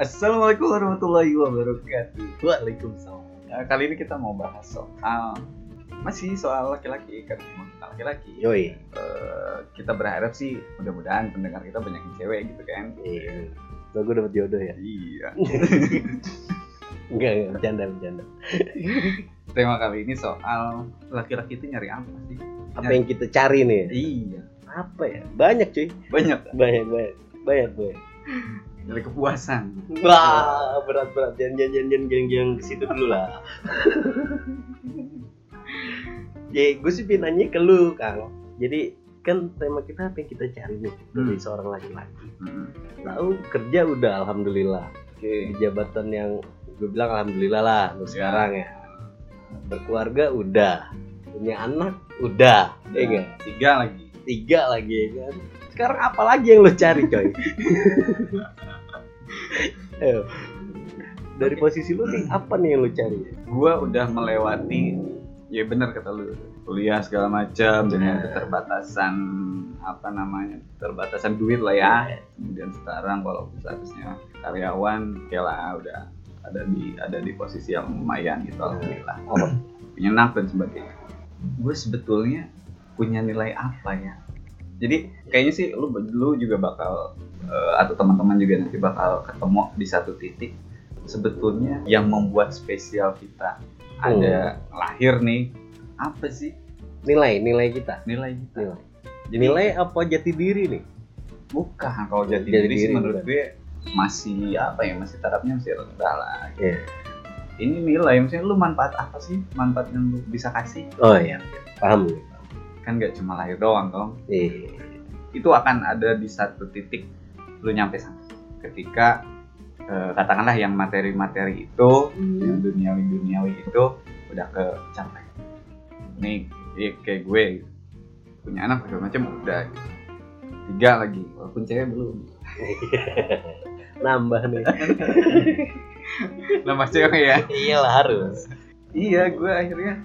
Assalamualaikum warahmatullahi wabarakatuh. Waalaikumsalam. Nah, kali ini kita mau bahas soal masih soal laki-laki kan emang kita laki-laki. Yoi. Eh, kita berharap sih mudah-mudahan pendengar kita banyak yang cewek gitu kan. Iya. Lo gue dapet jodoh ya? Iya. Enggak, enggak, bercanda, bercanda. Tema kali ini soal laki-laki itu nyari apa sih? Apa yang kita cari nih? Iya. Apa ya? Banyak cuy. Banyak Banyak, banyak. Banyak, banyak. Nyari kepuasan. Wah, berat berat. Jangan jangan jangan jangan jangan, jangan ke situ dulu lah. ya, gue sih pengen nanya ke lu, Kang. Jadi kan tema kita apa yang kita cari nih dari Hmm. seorang laki-laki. Hmm. Tahu kerja udah alhamdulillah. Oke. Di jabatan yang gue bilang alhamdulillah lah lu Ya. sekarang ya. Berkeluarga udah. Punya anak udah. Ya enggak? Tiga lagi. Tiga lagi ya kan. Sekarang apa lagi yang lu cari, coy? Ayo. Dari posisi lu nih apa nih yang lu cari? Gua udah melewati ya benar kata lu kuliah segala macam dengan Nah. keterbatasan apa namanya keterbatasan duit lah ya kemudian sekarang walaupun statusnya karyawan ya lah udah ada di ada di posisi yang lumayan gitu alhamdulillah Oh, dan sebagainya gue sebetulnya punya nilai apa ya jadi kayaknya sih lu lu juga bakal eh, atau teman-teman juga nanti bakal ketemu di satu titik sebetulnya yang membuat spesial kita ada lahir nih apa sih nilai, nilai kita. nilai kita Nilai. Nilai apa jati diri nih? bukan kalau jadi Jati diri sih diri, menurut bukan. gue masih apa ya masih tarafnya masih rendah lah Iya. ini nilai maksudnya lu manfaat apa sih manfaat yang lu bisa kasih Oh iya, paham gue. Kan nggak cuma lahir doang dong Iya. itu akan ada di satu titik lu nyampe sana ketika eh, katakanlah yang materi-materi itu yang duniawi-duniawi itu udah kecapai nih ya kayak gue gitu. punya anak segala macam udah gitu. tiga lagi walaupun cewek belum Nambah nih. nama cewek ya Iyalah harus. iya gue akhirnya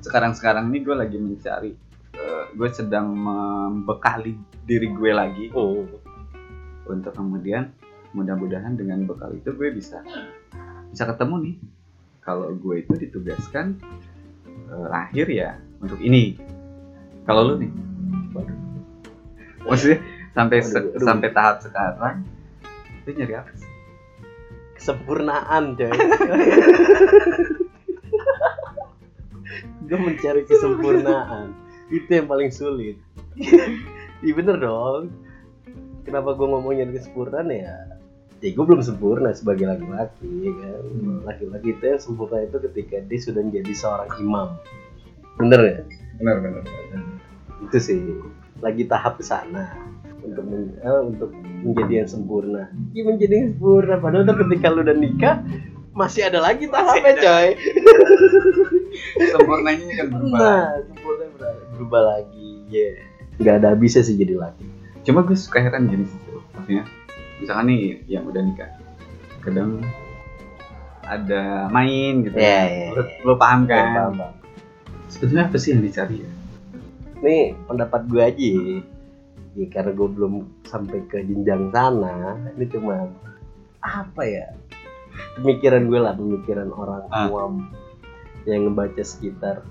sekarang-sekarang ini gue lagi mencari eh, gue sedang membekali diri gue lagi Oh. untuk kemudian mudah-mudahan dengan bekal itu gue bisa bisa ketemu nih kalau gue itu ditugaskan eh, lahir ya untuk ini kalau lu nih Waduh. maksudnya sampai Waduh, aduh. sampai tahap sekarang itu nyari apa sih Kesempurnaan, coy. gue mencari kesempurnaan. Itu yang paling sulit. Iya bener dong. Kenapa gue ngomongnya kesempurnaan ya? Ya gue belum sempurna sebagai laki-laki ya kan. Laki-laki itu yang sempurna itu ketika dia sudah menjadi seorang imam. Bener ya? benar benar Itu sih lagi tahap ke sana untuk men- eh, untuk menjadi yang sempurna. Ya menjadi yang sempurna padahal tuh ketika lu udah nikah masih ada lagi tahapnya coy. sempurnanya kan berubah Nah, sempurna ber- berubah lagi. Ya. Gak ada habisnya sih jadi laki. cuma gue suka heran gini sih maksudnya misalkan nih yang udah nikah kadang ada main gitu iya, Lu, iya. lu paham kan Paham, paham. sebetulnya apa sih yang dicari ya Nih pendapat gue aja. ya. Ya, karena gue belum sampai ke jenjang sana. Ini cuma apa ya? Pemikiran gue lah, pemikiran orang Ah. Yang ngebaca sekitar.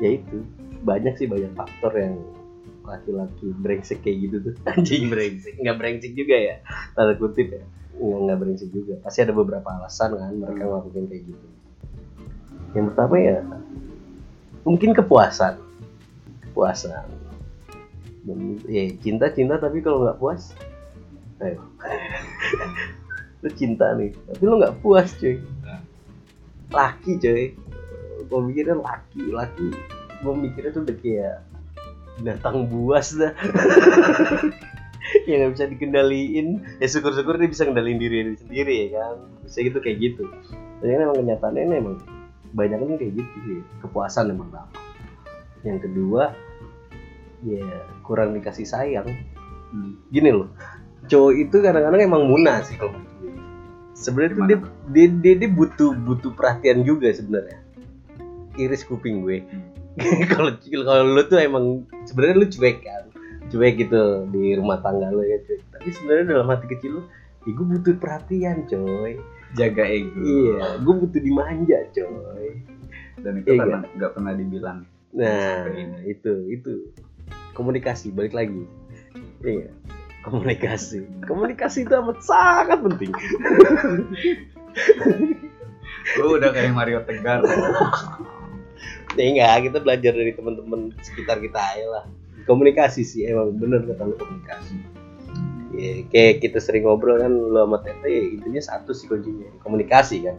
Ya itu. Banyak sih banyak faktor yang laki-laki brengsek kayak gitu tuh. Anjing brengsek. Nggak brengsek juga ya tanda kutip ya. Nggak nggak brengsek juga. Pasti ada beberapa alasan kan mereka ngelakuin kayak gitu. Yang pertama ya mungkin kepuasan. Kepuasan. Dan ya cinta cinta tapi kalau nggak puas ayo. Lu cinta nih. Tapi lu nggak puas cuy laki cuy. Gue mikirnya laki laki gue mikirnya tuh udah kayak binatang buas dah. Yang nggak bisa dikendaliin. Ya syukur-syukur dia bisa kendaliin diri dia sendiri ya kan? Bisa gitu kayak gitu. Tapi emang kenyataannya ini emang banyak kan kayak gitu sih kepuasan emang pertama yang kedua ya kurang dikasih sayang. Hmm. gini loh. Cowok itu kadang-kadang emang muna sih kalau sebenarnya tuh dia? Dia, dia, dia butuh butuh perhatian juga sebenarnya. Iris kuping gue. Kalau kalau lu tuh emang sebenarnya lu cuek kan? Cuek gitu di rumah tangga lu ya cuek. Tapi sebenarnya dalam hati kecil lu ya gue butuh perhatian coy. Jaga ego. Iya gue butuh dimanja coy. Dan itu Iya, karena nggak pernah dibilang. Nah itu itu. Komunikasi balik lagi. Iya komunikasi. Komunikasi itu amat sangat penting. Lu udah kayak Mario Tegar. Ya enggak kita belajar dari teman-teman sekitar kita aja lah. Komunikasi sih emang bener kata lu komunikasi. Ya, kayak kita sering ngobrol kan lu sama Tete ya intinya satu sih kuncinya komunikasi kan.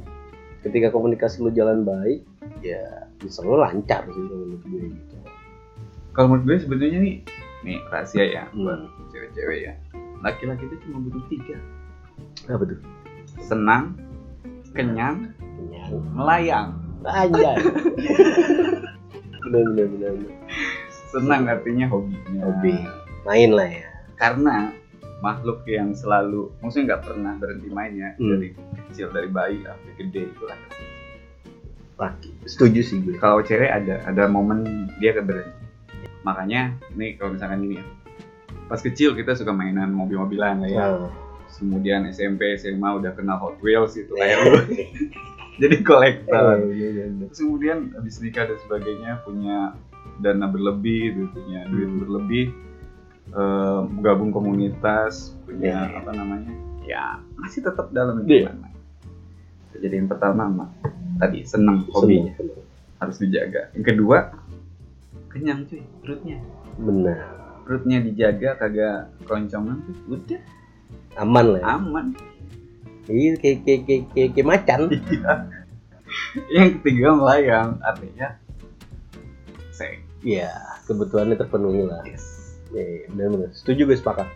Ketika komunikasi lu jalan baik ya bisa lu lancar sih menurut gue gitu. Kalau menurut gue sebenarnya nih nih rahasia ya Hmm. buat cewek-cewek ya. Laki-laki itu cuma butuh tiga. Apa tuh? Senang kenyang kenyang. melayang. Anjay. Bener bener bener, bener. senang artinya hobinya. Hobi. Main lah ya. Karena makhluk yang selalu maksudnya nggak pernah berhenti mainnya Hmm. dari kecil dari bayi sampai gede itu laki. Laki setuju sih gue. Kalau cewek ada ada momen dia akan berhenti makanya nih kalau misalkan ini ya pas kecil kita suka mainan mobil-mobilan lah ya nah, kemudian SMP SMA udah kenal Hot Wheels itu ya. kayak lu. jadi kolektor Eh, iya, iya, iya. terus kemudian habis nikah dan sebagainya punya dana berlebih gitu, punya duit Hmm. berlebih eh, gabung komunitas punya Ya. apa namanya ya masih tetap dalam Iya. lingkungan jadi yang pertama tadi seneng hobinya Seneng. harus dijaga yang kedua kenyang cuy perutnya benar perutnya dijaga kagak keroncongan tuh udah aman lah ya. aman Iya kayak kayak kayak kayak, kayak macan. Iya. yang ketiga melayang artinya seks Iya, kebutuhannya terpenuhi lah. yes Iya, benar benar. Setuju gue sepakat.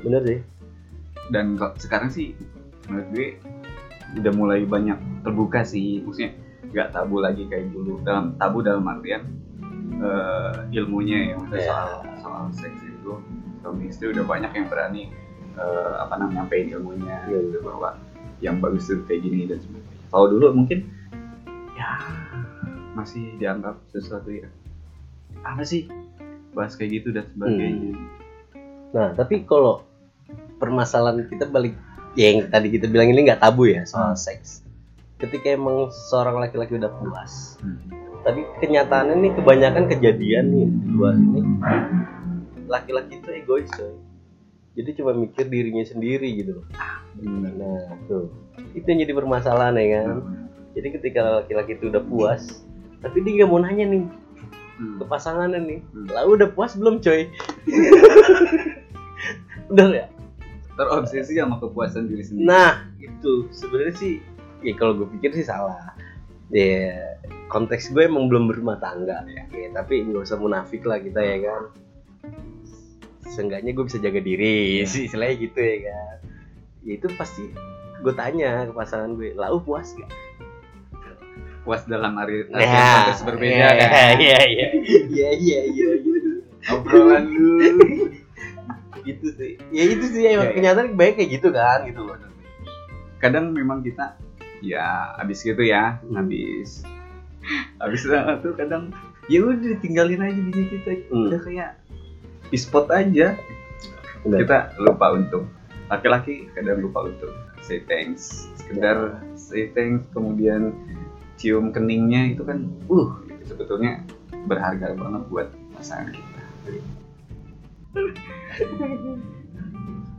Bener sih. dan kok sekarang sih menurut gue udah mulai banyak terbuka sih maksudnya nggak tabu lagi kayak dulu dalam tabu dalam artian eh, ilmunya ya maksudnya Ya. soal soal seks itu suami istri udah banyak yang berani eh, apa namanya nyampein ilmunya Iya. gitu bahwa yang bagus itu kayak gini dan sebagainya kalau dulu mungkin ya masih dianggap sesuatu ya apa sih bahas kayak gitu dan sebagainya Nah, tapi kalau permasalahan kita balik ya yang tadi kita bilang ini nggak tabu ya soal Hmm. seks. Ketika emang seorang laki-laki udah puas, Hmm. Tapi kenyataannya nih kebanyakan kejadian nih di luar ini laki-laki itu egois coy. Jadi cuma mikir dirinya sendiri gitu loh. Nah, tuh. Itu yang jadi permasalahan ya kan. Jadi ketika laki-laki itu udah puas, tapi dia nggak mau nanya nih Hmm. ke pasangannya nih. Hmm. Lalu udah puas belum coy? Udah ya? terobsesi sama kepuasan diri sendiri Nah, itu sebenarnya sih ya kalau gue pikir sih salah. Ya konteks gue emang belum berumah tangga ya, tapi nggak usah munafik lah kita ya kan. Seenggaknya gue bisa jaga diri sih, istilahnya gitu ya kan. Ya itu pasti gue tanya ke pasangan gue, lalu puas gak? puas dalam arti artian Ya, konteks berbeda ya, kan Iya iya iya iya iya obrolan lu Gitu sih. Ya itu sih emang Ya, ya. kenyataan baik kayak gitu kan gitu loh. kadang memang kita ya habis gitu ya habis habis itu kadang ya udah tinggalin aja diri kita Hmm. udah kayak di spot aja Benar. kita lupa untuk laki-laki kadang lupa untuk say thanks sekedar say thanks kemudian cium keningnya itu kan uh itu sebetulnya berharga banget buat pasangan kita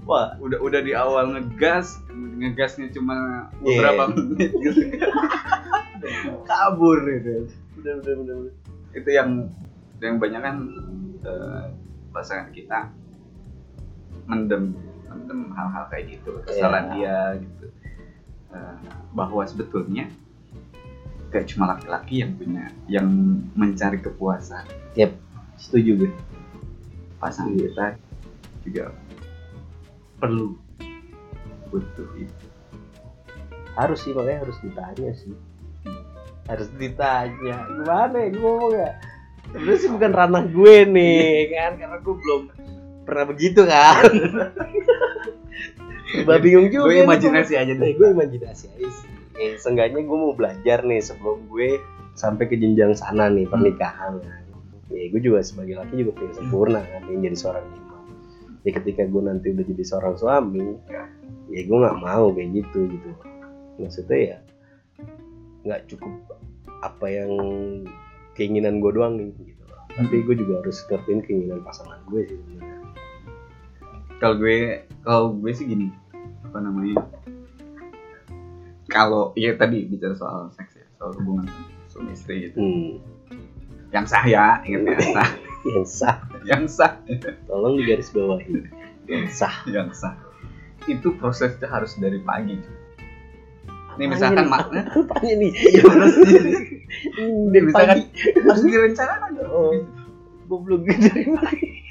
Wah, udah udah di awal ngegas ngegasnya cuma Iya. beberapa menit gitu kabur gitu bener bener bener. itu yang yang banyak kan eh, pasangan kita mendem mendem hal-hal kayak gitu kesalahan Iya. dia gitu Eh, bahwa sebetulnya gak cuma laki-laki yang punya yang mencari kepuasan Setuju gue. pasangan Iya. kita juga perlu butuh itu Harus sih makanya harus ditanya sih. Harus ditanya. Gimana ya? Gue ngomong ya. Sebenarnya sih bukan ranah gue nih kan karena gue belum pernah begitu kan. Mbak bingung juga. gue nih, imajinasi aja Eh, deh gue imajinasi aja sih. Eh, seenggaknya gue mau belajar nih sebelum gue sampai ke jenjang sana nih pernikahan kan. Ya gue juga sebagai laki juga pengen sempurna kan pengen jadi seorang imam. Ya ketika gue nanti udah jadi seorang suami, ya gue nggak mau kayak gitu gitu maksudnya ya nggak cukup apa yang keinginan gue doang nih gitu. Tapi gue juga harus ngertiin keinginan pasangan gue sih sebenarnya. Kalau gue kalau gue sih gini apa namanya? Kalau ya tadi bicara soal seks ya soal hubungan suami istri gitu. Hmm. yang sah ya ingat ya sah. Yang sah. Yang sah. Tolong digaris bawahi yang sah. Yang sah. Itu prosesnya harus dari pagi ini misalkan makna apanya nih. Ya harus di, Hmm, dari misalkan harus direncanakan oh. Goblok gitu dari pagi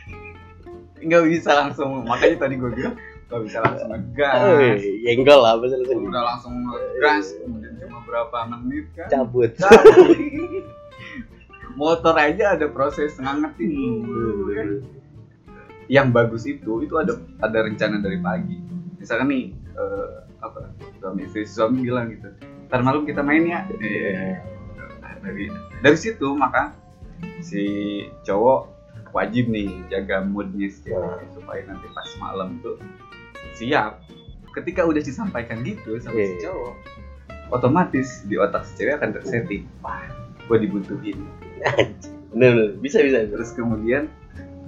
nggak bisa langsung. Makanya tadi gue bilang nggak bisa langsung ngegas. Eh, ya enggak lah masa langsung udah langsung ngegas kemudian cuma berapa menit kan? Cabut. Motor aja ada proses ngangetin. Kan. yang bagus itu itu ada ada rencana dari pagi. Misalkan nih eh, apa suami istri suami bilang gitu ntar malam kita main ya Iya. Dari dari situ maka si cowok wajib nih jaga moodnya si cewek supaya nanti pas malam tuh siap ketika udah disampaikan gitu sama si Iya. cowok otomatis di otak si cewek akan tersetting wah gue dibutuhin bener bener bisa bisa. terus kemudian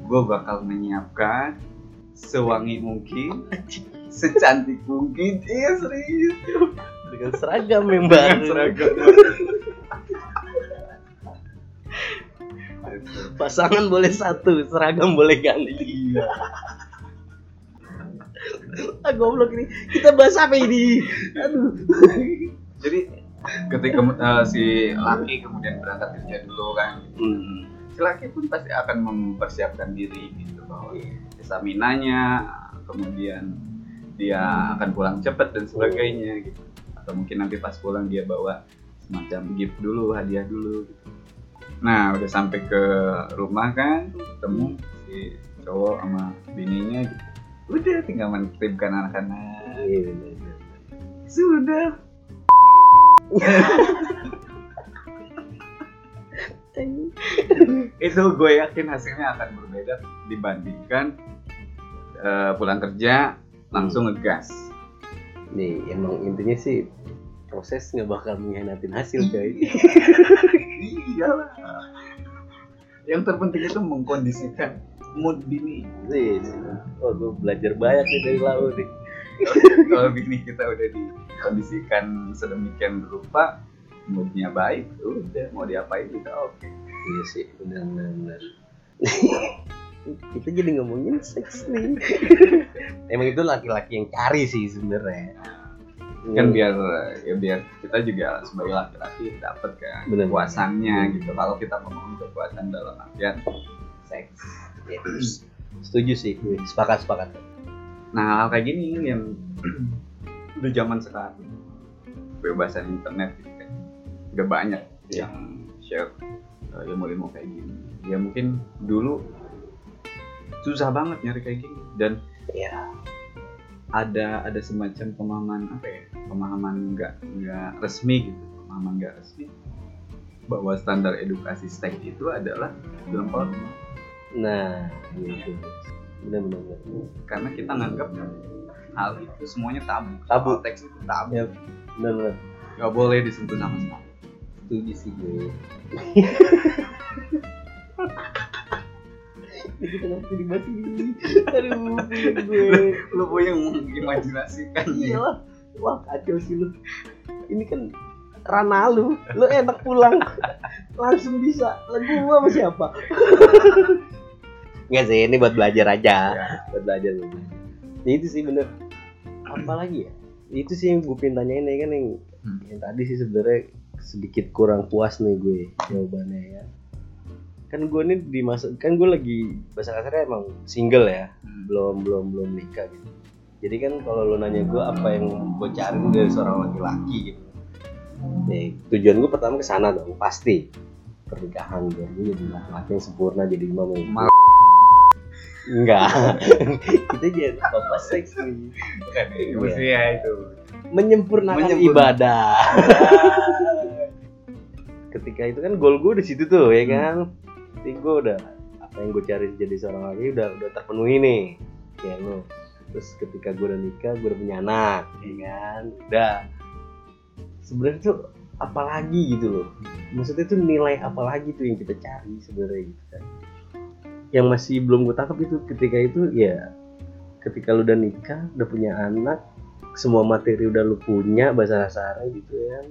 gue bakal menyiapkan sewangi mungkin secantik mungkin iya serius. Dengan seragam yang dengan baru seragam. Pasangan boleh satu seragam boleh ganti. Iya. Ah goblok ini. Kita bahas apa ini? Aduh. Jadi ketika eh, si laki kemudian berangkat kerja dulu kan. Hmm. si laki pun pasti akan mempersiapkan diri gitu bahwa staminanya kemudian dia akan pulang cepat dan sebagainya gitu. Atau mungkin nanti pas pulang dia bawa semacam gift dulu hadiah dulu gitu. nah udah sampai ke rumah kan ketemu si cowok sama bininya gitu. Udah tinggal menitipkan anak-anak. Iya, bener, bener. sudah. Itu gue yakin hasilnya akan berbeda dibandingkan eh, pulang kerja langsung ngegas. Nih emang intinya sih proses nggak bakal mengkhianatin hasil coy. Iyalah. Yang terpenting itu mengkondisikan mood bini. Sih, oh gue belajar banyak nih dari lau nih. Kalau bini kita udah dikondisikan sedemikian rupa moodnya baik udah mau diapain juga oke. Iya sih benar benar kita jadi ngomongin seks nih. Emang itu laki-laki yang cari sih sebenarnya. Kan biar ya biar kita juga sebagai laki-laki dapat kan Bener. kepuasannya gitu. Kalau kita ngomongin kepuasan dalam artian seks. Ya, setuju sih. Sepakat sepakat. Nah hal kayak gini yang udah zaman sekarang. Kebebasan internet gitu kan. Udah banyak Iya. yang share uh, ilmu-ilmu kayak gini. Ya mungkin dulu susah banget nyari kayak gini. Dan ya ada ada semacam pemahaman apa ya pemahaman nggak nggak resmi gitu pemahaman nggak resmi bahwa standar edukasi seks itu adalah film porno nah gitu benar benar benar. karena kita nganggap hal itu semuanya tabu. Tabu. Teks itu tabu. Ya. benar benar. Nggak boleh disentuh sama sekali. Setuju sih gue ini kenapa dibahas ini. Aduh gue. Lu mau yang mengimajinasikan iya lah wah kacau sih lu. Ini kan ranah lu. Lu enak pulang. Langsung bisa. Lagu gua sama siapa? Enggak sih ini buat belajar aja. Buat belajar buat belajar. Ya, itu sih bener. Apa lagi ya? Itu sih yang gue pengen tanyain ya kan yang Hmm. yang tadi sih sebenarnya sedikit kurang puas nih gue jawabannya ya kan gue nih di masa kan gue lagi bahasa kasarnya emang single ya. Hmm. belum belum belum nikah gitu. Jadi kan kalau lo nanya gue apa yang gue cari dari seorang laki-laki gitu. Nih tujuan gue pertama ke sana dong pasti. Pernikahan gue gue jadi laki-laki yang sempurna jadi imam yang Mal- enggak. Kita jadi bapak seks nih. Bukan emosi ya itu. Menyempurnakan Menyempurna- ibadah. Ketika itu kan goal gue di situ tuh ya kan jadi gue udah apa yang gue cari jadi seorang laki udah udah terpenuhi nih. Kayak lo terus ketika gue udah nikah gue udah punya anak. Ya kan? Udah. Sebenarnya tuh apalagi gitu loh. Maksudnya tuh nilai apalagi tuh yang kita cari sebenarnya gitu kan. Yang masih belum gue tangkap itu ketika itu ya ketika lu udah nikah udah punya anak semua materi udah lu punya bahasa kasar gitu ya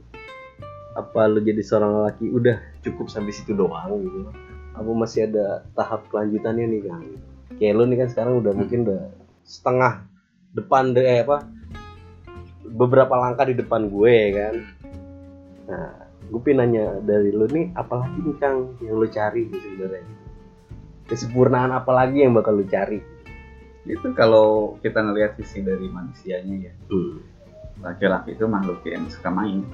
apa lu jadi seorang laki udah cukup sampai situ doang gitu apa masih ada tahap kelanjutannya nih kan kayak lu nih kan sekarang udah mungkin udah setengah depan deh eh, apa beberapa langkah di depan gue ya kan. Nah gue pengen nanya dari lu nih apalagi nih kang yang lu cari gitu sebenarnya? Kesempurnaan apalagi yang bakal lu cari? Itu kalau kita ngelihat sisi dari manusianya ya. Hmm. laki-laki itu makhluk yang suka main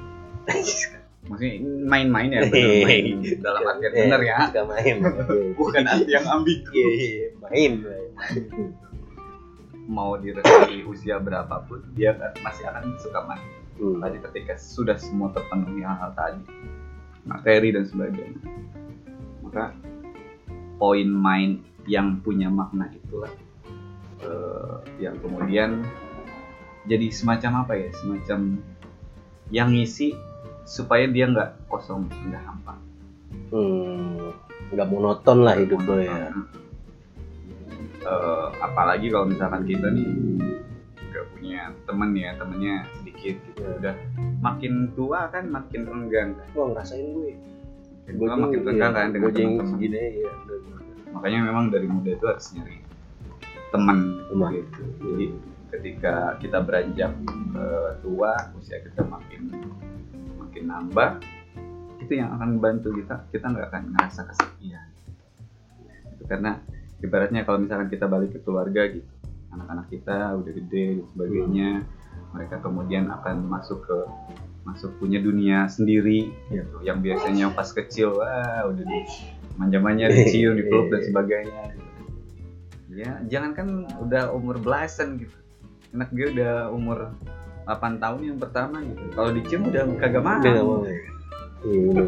maksudnya main-main ya bener main dalam artian bener ya suka main bukan arti yang ambigu Iya, iya, iya. main main. mau direstui usia berapapun dia masih akan suka main Hmm. tadi ketika sudah semua terpenuhi hal-hal tadi materi dan sebagainya maka poin main yang punya makna itulah eh, yang kemudian jadi semacam apa ya semacam yang ngisi supaya dia nggak kosong nggak hampa Hmm, nggak monoton lah hidup lo ya. Eh, apalagi kalau misalkan kita nih nggak punya temen ya temennya sedikit gitu udah makin tua kan makin renggang kan Wah ngerasain gue. makin tua makin renggang kan dengan gue teman-teman segini ya. makanya memang dari muda itu harus nyari teman Teman. gitu jadi ketika kita beranjak eh, tua usia kita makin makin nambah itu yang akan membantu kita. Kita nggak akan ngerasa kesepian. Itu karena ibaratnya kalau misalkan kita balik ke keluarga gitu anak-anak kita udah gede dan sebagainya mereka kemudian akan masuk ke masuk punya dunia sendiri gitu. Yang biasanya pas kecil wah udah di manja-manja dicium dipeluk dan sebagainya gitu. ya jangan kan udah umur belasan gitu. Anak gue udah umur 8 tahun yang pertama gitu. Kalau dicium udah kagak mau. Ya? Iya.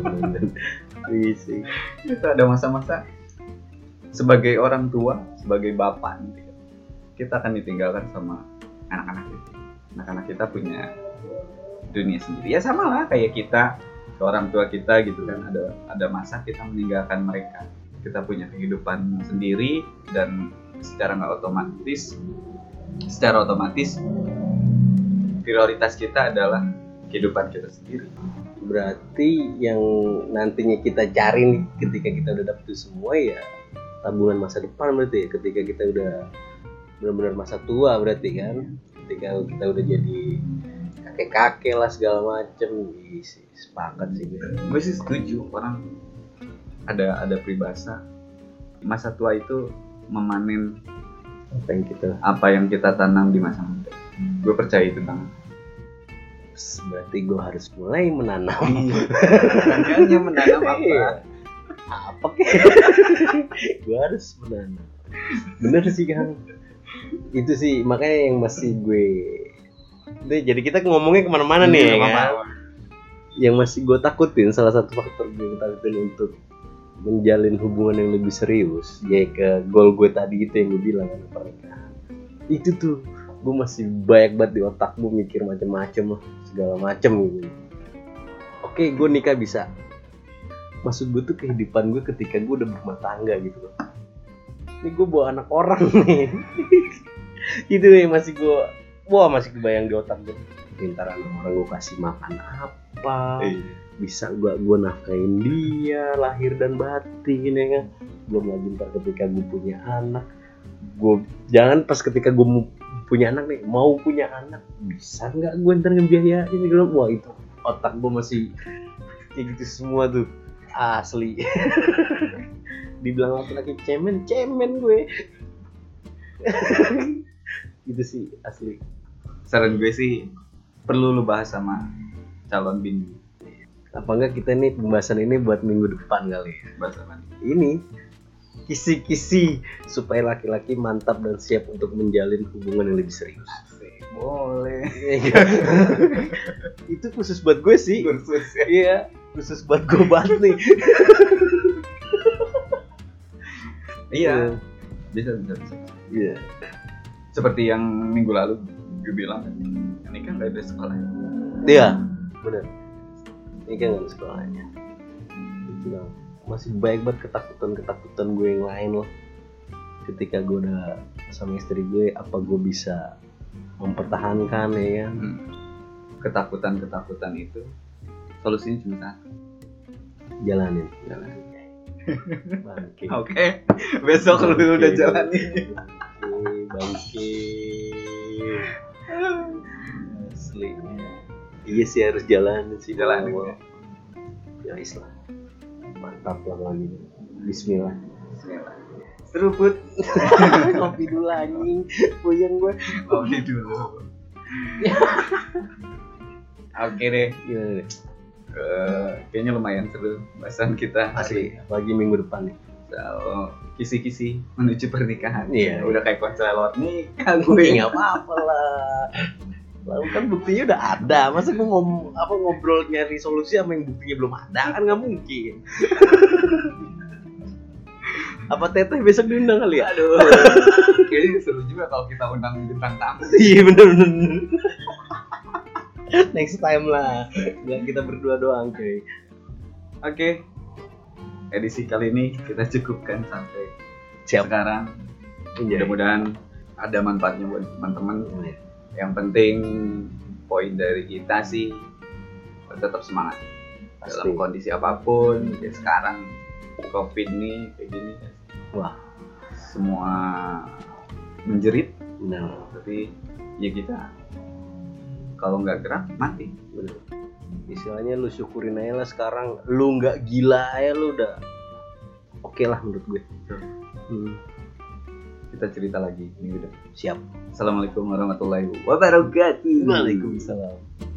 Iya sih. itu ada masa-masa sebagai orang tua sebagai bapak gitu. Kita akan ditinggalkan sama anak-anak kita. Anak-anak kita punya dunia sendiri. Ya sama lah kayak kita ke orang tua kita gitu kan. Ada ada masa kita meninggalkan mereka. Kita punya kehidupan sendiri dan secara nggak otomatis secara otomatis prioritas kita adalah kehidupan kita sendiri. Berarti yang nantinya kita cari nih ketika kita udah dapet itu semua ya tabungan masa depan berarti ya. Ketika kita udah benar-benar masa tua berarti kan. Ketika kita udah jadi kakek-kakek lah segala macem. Ih, sih sepakat sih. Gue. gue sih setuju orang ada ada peribahasa. Masa tua itu memanen apa yang kita apa yang kita tanam di masa muda gue percaya itu banget berarti gue harus mulai menanam. Makanya menanam apa? Iya. apa kek gue harus menanam. Bener sih kang. Itu sih makanya yang masih gue Nih, jadi kita ngomongnya ke mana-mana nih ya Nggak kan? yang masih gue takutin salah satu faktor gue yang takutin untuk menjalin hubungan yang lebih serius ya ke goal gue tadi itu yang gue bilang kan pernikahan itu tuh gue masih banyak banget di otak gue mikir macem-macem lah segala macem gitu. Oke gue nikah bisa. Maksud gue tuh kehidupan gue ketika gue udah berumah tangga gitu loh. Ini gue bawa anak orang nih. Itu nih masih gue wah masih kebayang di otak gue pintar anak orang gue kasih makan apa Iya. bisa gua gua nafkain dia lahir dan batin ya kan? Belum lagi ntar ketika gue punya anak gue jangan pas ketika gue punya anak nih mau punya anak bisa nggak gue ntar ngebiayain gitu wah itu otak gue masih kayak gitu semua tuh asli. Dibilang laki-laki cemen cemen gue. Itu sih asli. Saran gue sih perlu lu bahas sama calon bini apa enggak kita nih pembahasan ini buat minggu depan kali ya? Bahas apa nih? ini kisi-kisi supaya laki-laki mantap dan siap untuk menjalin hubungan yang lebih serius. boleh itu khusus buat gue sih. kursus ya Iya, khusus buat gue banget nih. iya bisa bisa bisa Iya. seperti yang minggu lalu gue bilang ini kan gak ada sekolah Iya, bener. Ini kan nggak ada sekolahnya. Itu. Masih banyak banget ketakutan-ketakutan gue yang lain loh. Ketika gue udah sama istri gue, apa gue bisa mempertahankan ya kan? Hmm. ketakutan-ketakutan itu solusinya cuma satu Jalanin. Jalanin. Oke besok lu Bangke, udah jalanin Bangke, bangke. Asli. Iya sih harus jalanin sih. Jalanin, Wow. Ya Islam. Mantap lah lagi. Bismillah. seruput Kopi dulu anjing. Puyeng gue. kopi dulu oke deh Gimana deh? Eh, kayaknya lumayan seru bahasan kita Asli. Apalagi minggu depan nih. soal kisi-kisi menuju pernikahan Iya, udah kayak konser lewat nikah gue Gue nggak apa-apa lah. Lalu kan buktinya udah ada. Masa gue ngom apa ngobrol nyari solusi sama yang buktinya belum ada kan nggak mungkin. apa teteh besok diundang kali ya? aduh kayaknya seru juga kalau kita undang bintang tamu Iya bener bener. Next time lah. Nggak kita berdua doang cuy. Oke, edisi kali ini kita cukupkan sampai Siap. sekarang. Iya. Mudah-mudahan ada manfaatnya buat teman-teman. Yang penting poin dari kita sih tetap semangat Pasti. dalam kondisi apa pun. Ya sekarang covid nih kayak gini, Wah. semua menjerit, Bener. tapi ya kita kalau nggak gerak mati. bener. Istilahnya lu syukurin aja lah sekarang. Lu nggak gila aja lu udah. Oke lah menurut gue. Hmm. Kita cerita lagi minggu depan. Siap. Assalamualaikum warahmatullahi wabarakatuh. Waalaikumsalam.